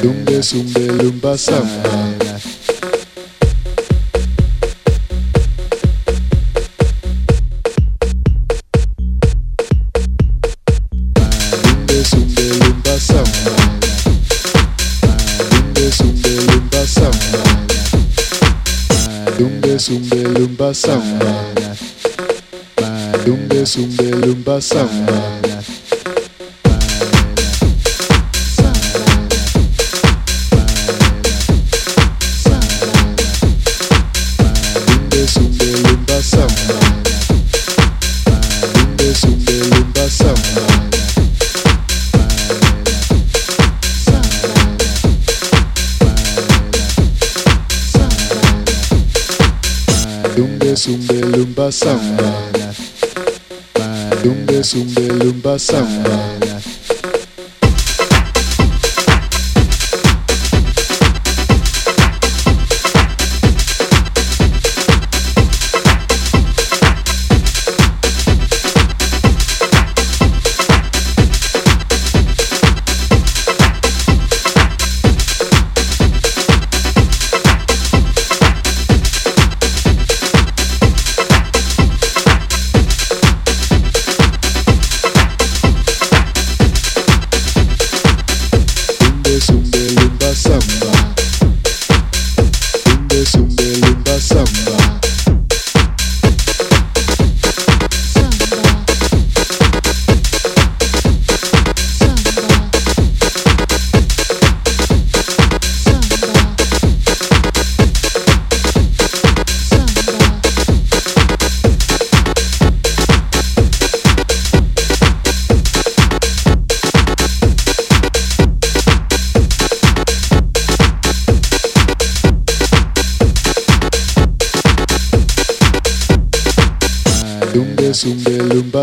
Lumbe sumbe lumba samba Sumbe lumba samba Sumbe samba samba Dumbe sumbe lumba samba Dumbe sumbe lumba samba ça.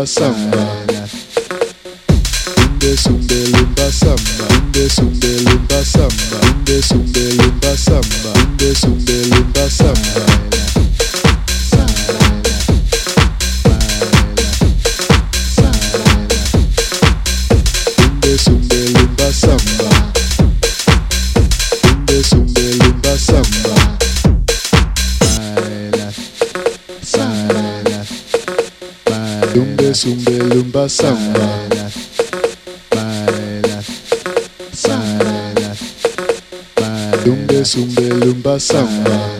samba. somewhere.